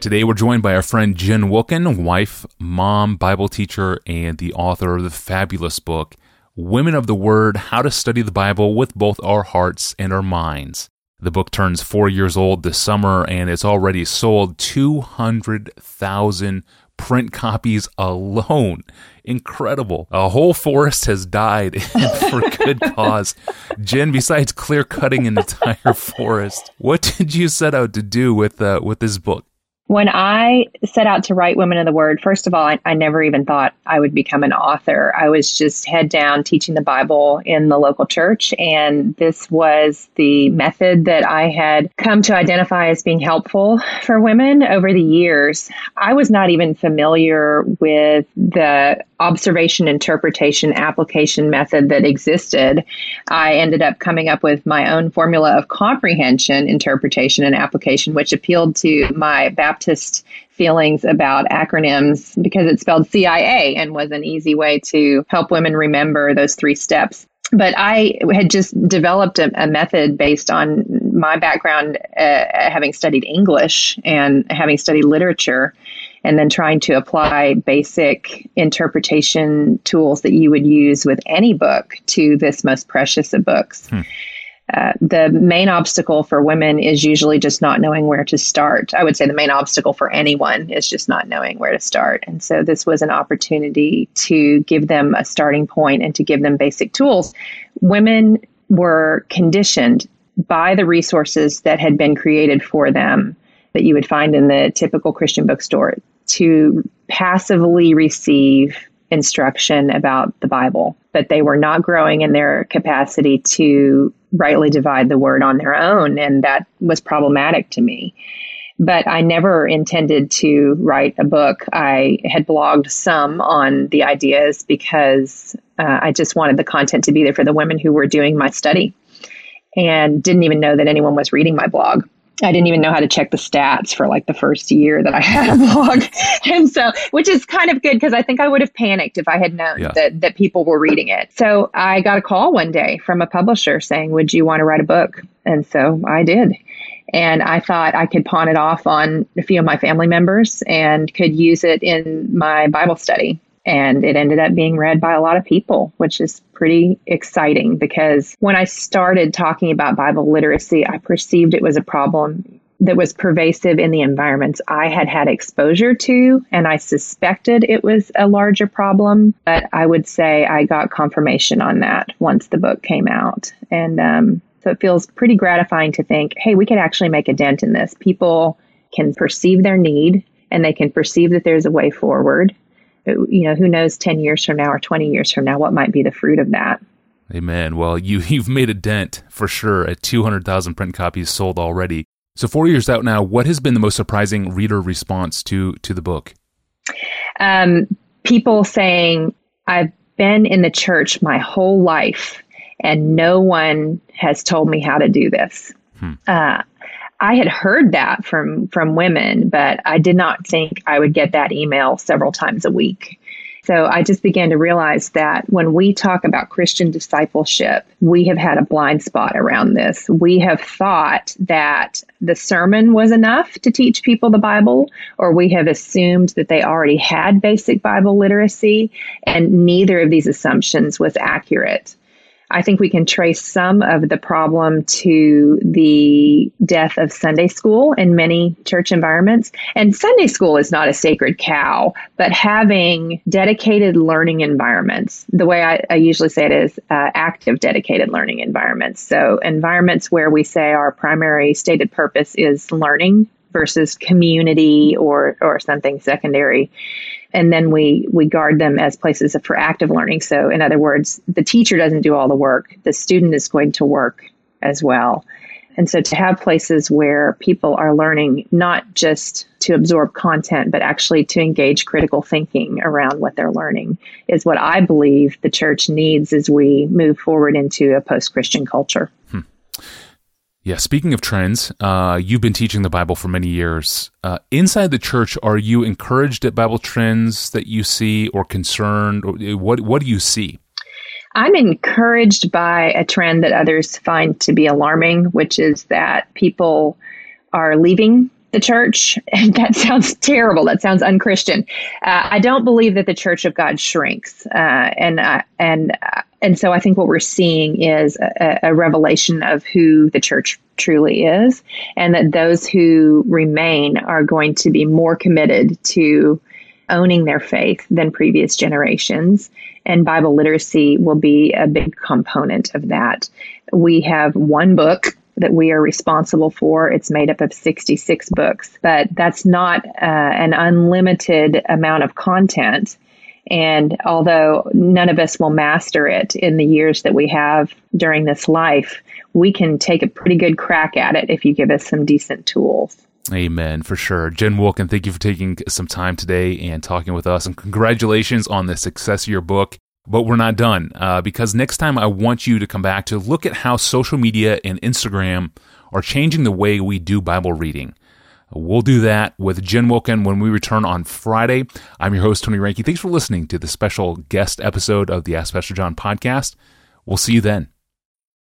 Today we're joined by our friend Jen Wilkin, wife, mom, Bible teacher, and the author of the fabulous book, Women of the Word How to Study the Bible with Both Our Hearts and Our Minds. The book turns four years old this summer and it's already sold 200,000 print copies alone. Incredible. A whole forest has died for good cause. Jen, besides clear cutting an entire forest, what did you set out to do with uh, with this book? When I set out to write Women of the Word, first of all, I, I, never even thought I would become an author. I was just head down teaching the Bible in the local church. And this was the method that I had come to identify as being helpful for women over the years. I was not even familiar with the observation, interpretation, application method that existed. I ended up coming up with my own formula of comprehension, interpretation, and application, which appealed to my Baptist feelings about acronyms because it spelled CIA and was an easy way to help women remember those three steps. But I had just developed a, a method based on my background, uh, having studied English and having studied literature, and then trying to apply basic interpretation tools that you would use with any book to this most precious of books. Hmm. Uh, the main obstacle for women is usually just not knowing where to start. I would say the main obstacle for anyone is just not knowing where to start. And so this was an opportunity to give them a starting point and to give them basic tools. Women were conditioned by the resources that had been created for them that you would find in the typical Christian bookstore to passively receive instruction about the Bible, but they were not growing in their capacity to rightly divide the word on their own. And that was problematic to me. But I never intended to write a book. I had blogged some on the ideas because uh, I just wanted the content to be there for the women who were doing my study and didn't even know that anyone was reading my blog. I didn't even know how to check the stats for like the first year that I had a blog. and so, which is kind of good because I think I would have panicked if I had known yeah. that, that people were reading it. So I got a call one day from a publisher saying, Would you want to write a book? And so I did. And I thought I could pawn it off on a few of my family members and could use it in my Bible study and it ended up being read by a lot of people, which is pretty exciting because when I started talking about Bible literacy, I perceived it was a problem that was pervasive in the environments I had had exposure to, and I suspected it was a larger problem. But I would say I got confirmation on that once the book came out. And um, so it feels pretty gratifying to think, hey, we could actually make a dent in this. People can perceive their need and they can perceive that there's a way forward you know, who knows 10 years from now or 20 years from now, what might be the fruit of that. Amen. Well, you, you've made a dent for sure at 200,000 print copies sold already. So, four years out now, what has been the most surprising reader response to, to the book? Um, people saying, I've been in the church my whole life and no one has told me how to do this. Hmm. Uh, I had heard that from from women, but I did not think I would get that email several times a week. So I just began to realize that when we talk about Christian discipleship, we have had a blind spot around this. We have thought that the sermon was enough to teach people the Bible, or we have assumed that they already had basic Bible literacy, and neither of these assumptions was accurate. I think we can trace some of the problem to the death of Sunday school in many church environments. And Sunday school is not a sacred cow, but having dedicated learning environments, the way I, I usually say it is uh, active dedicated learning environments. So environments where we say our primary stated purpose is learning versus community or, or something secondary and then we we guard them as places for active learning. So in other words the teacher doesn't do all the work the student is going to work as well. And so to have places where people are learning not just to absorb content but actually to engage critical thinking around what they're learning is what i believe the church needs as we move forward into a post-christian culture. Hmm. Yeah, speaking of trends, uh, you've been teaching the Bible for many years. Uh, inside the church, are you encouraged at Bible trends that you see or concerned? Or uh, what, what do you see? I'm encouraged by a trend that others find to be alarming, which is that people are leaving the church. And that sounds terrible. That sounds unchristian. Uh, I don't believe that the church of God shrinks, uh, and uh, and uh, and so I think what we're seeing is a, a, revelation of who the church truly is, and that those who remain are going to be more committed to owning their faith than previous generations. And Bible literacy will be a big component of that. We have one book that we are responsible for. It's made up of 66 books, but that's not uh, an unlimited amount of content. And although none of us will master it in the years that we have during this life, we can take a pretty good crack at it if you give us some decent tools. Amen, for sure. Jen Wilkin, thank you for taking some time today and talking with us. And congratulations on the success of your book. But we're not done uh, because next time I want you to come back to look at how social media and Instagram are changing the way we do Bible reading. We'll do that with Jen Wilkin when we return on Friday. I'm your host, Tony Reinke. Thanks for listening to the special guest episode of the Ask Pastor John podcast. We'll see you then.